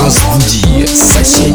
Rince Boudy, Sassou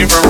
different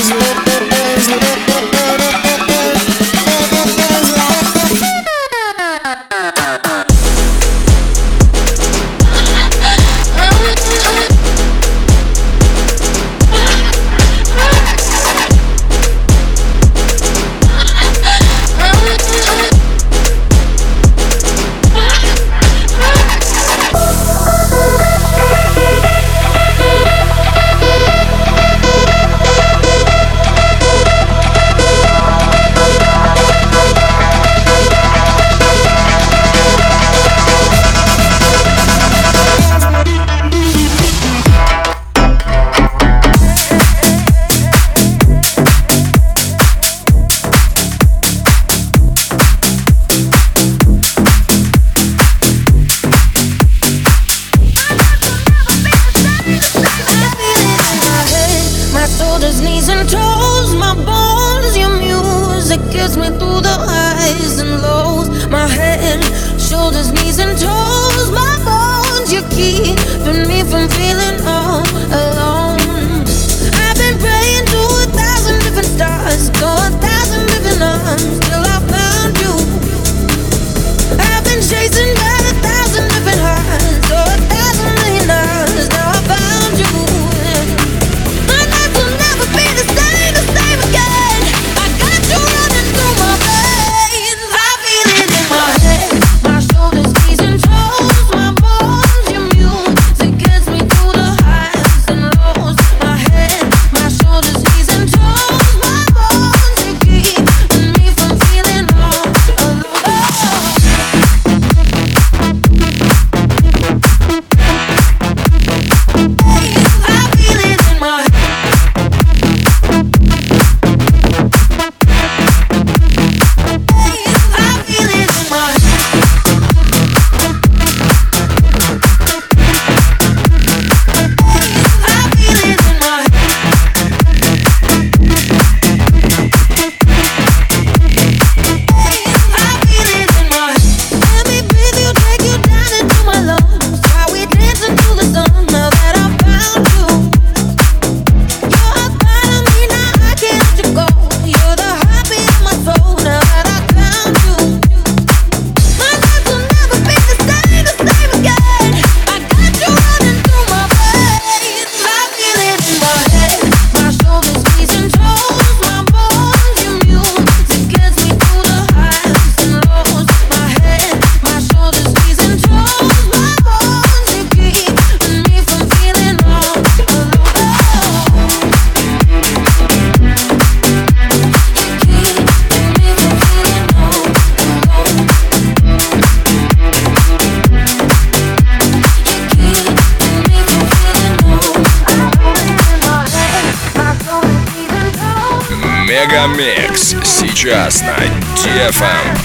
Cause GFM.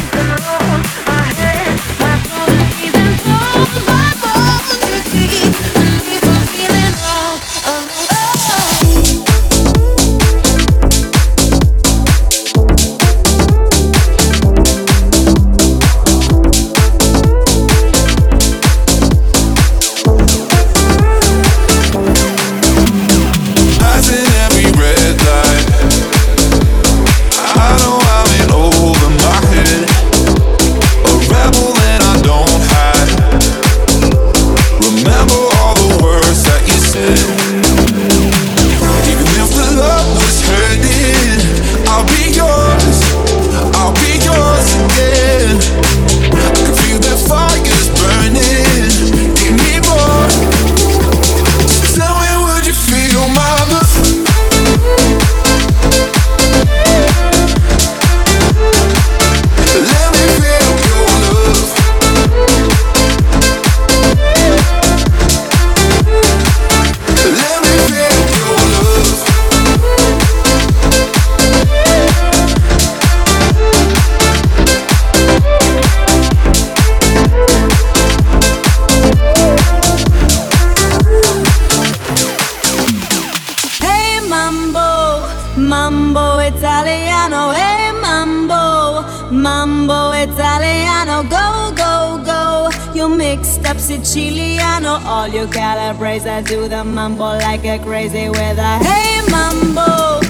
Italiano, go, go, go. You mixed up Siciliano, all you Calabrese do the mambo like a crazy with a hey mambo.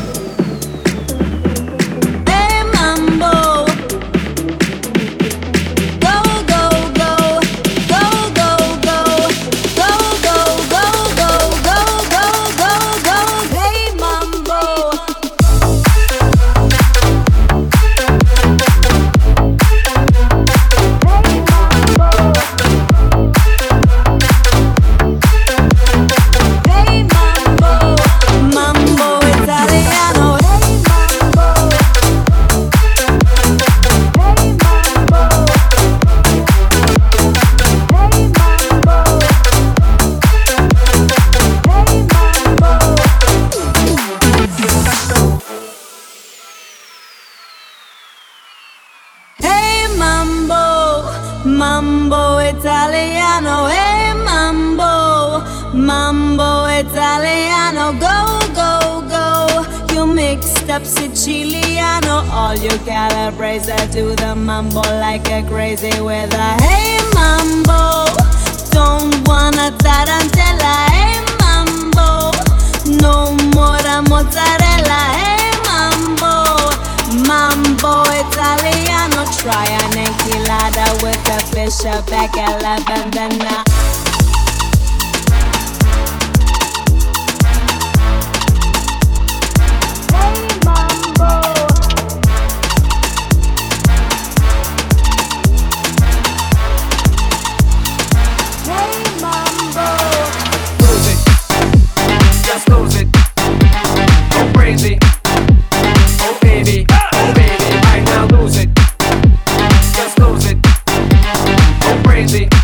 Chiliano. All you Calabrese that do the mambo like a crazy with a hey mambo. Don't wanna tarantella, hey mambo. No more mozzarella, hey mambo. Mambo Italiano. Try an enchilada with a fish, a bacala, bandana. baby.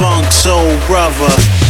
funk soul brother.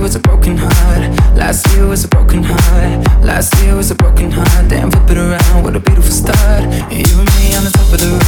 was a broken heart. Last year was a broken heart. Last year was a broken heart. Damn, flip it around. What a beautiful start. You and me on the top of the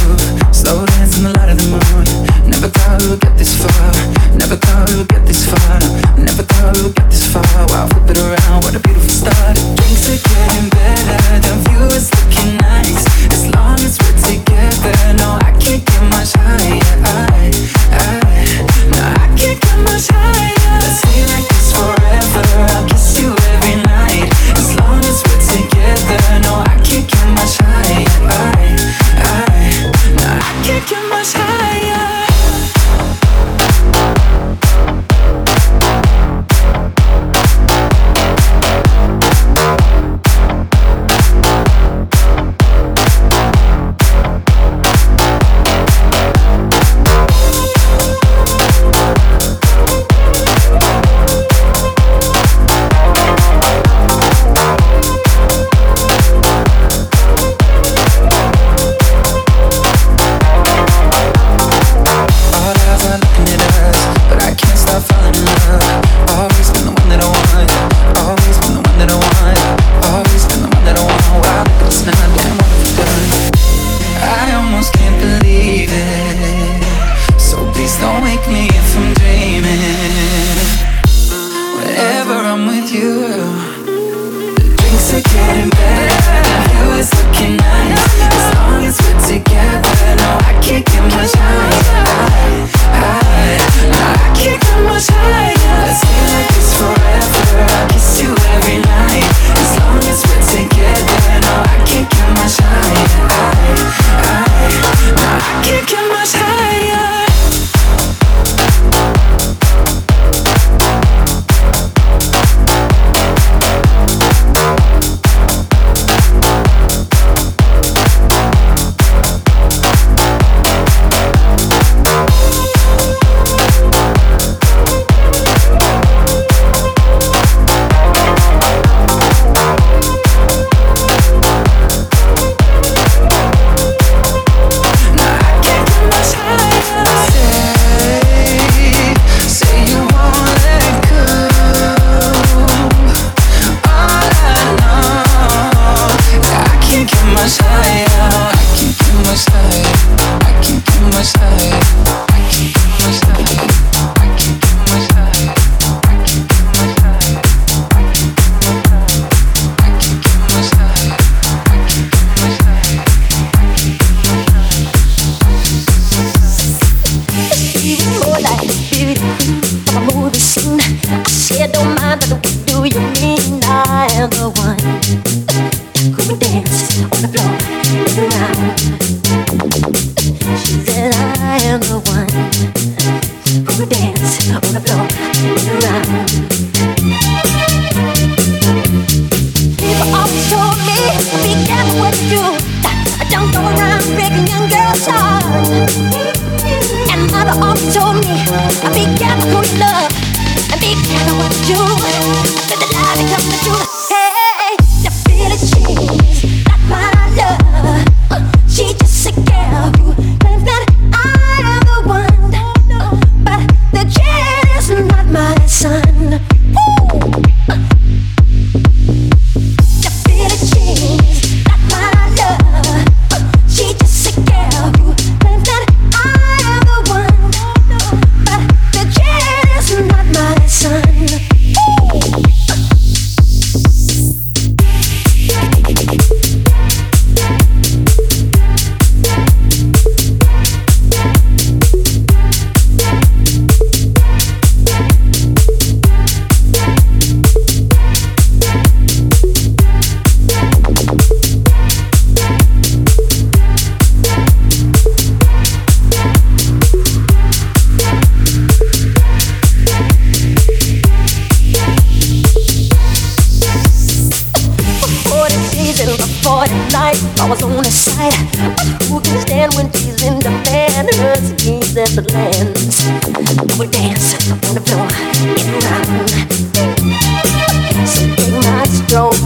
Be good love.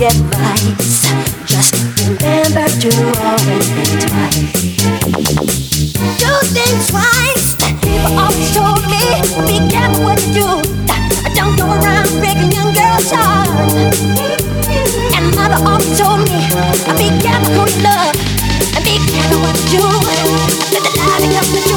advice. Just remember to always. Do twice. People always told me, be careful what you do. Don't go around breaking young girls' hearts. And mother always told me, be careful who you love. And be careful what you do. Let the light become.